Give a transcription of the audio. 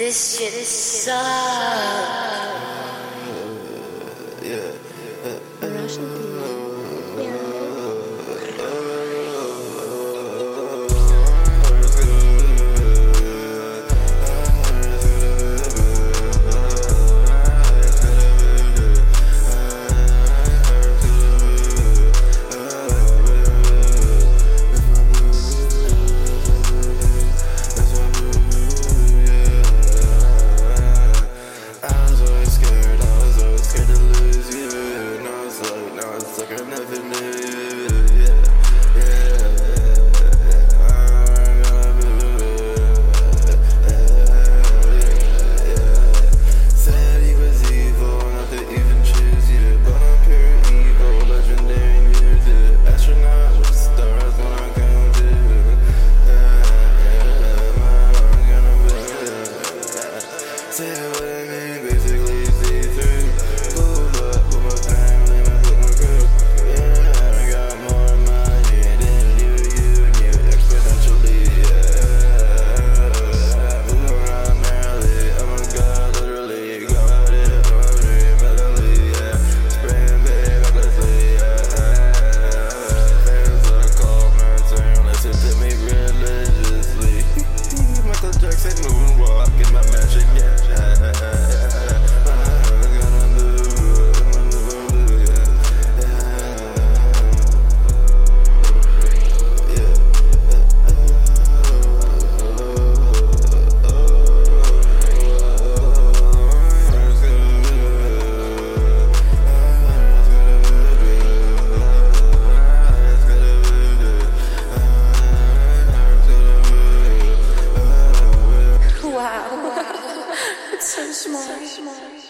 This shit is so small. So small.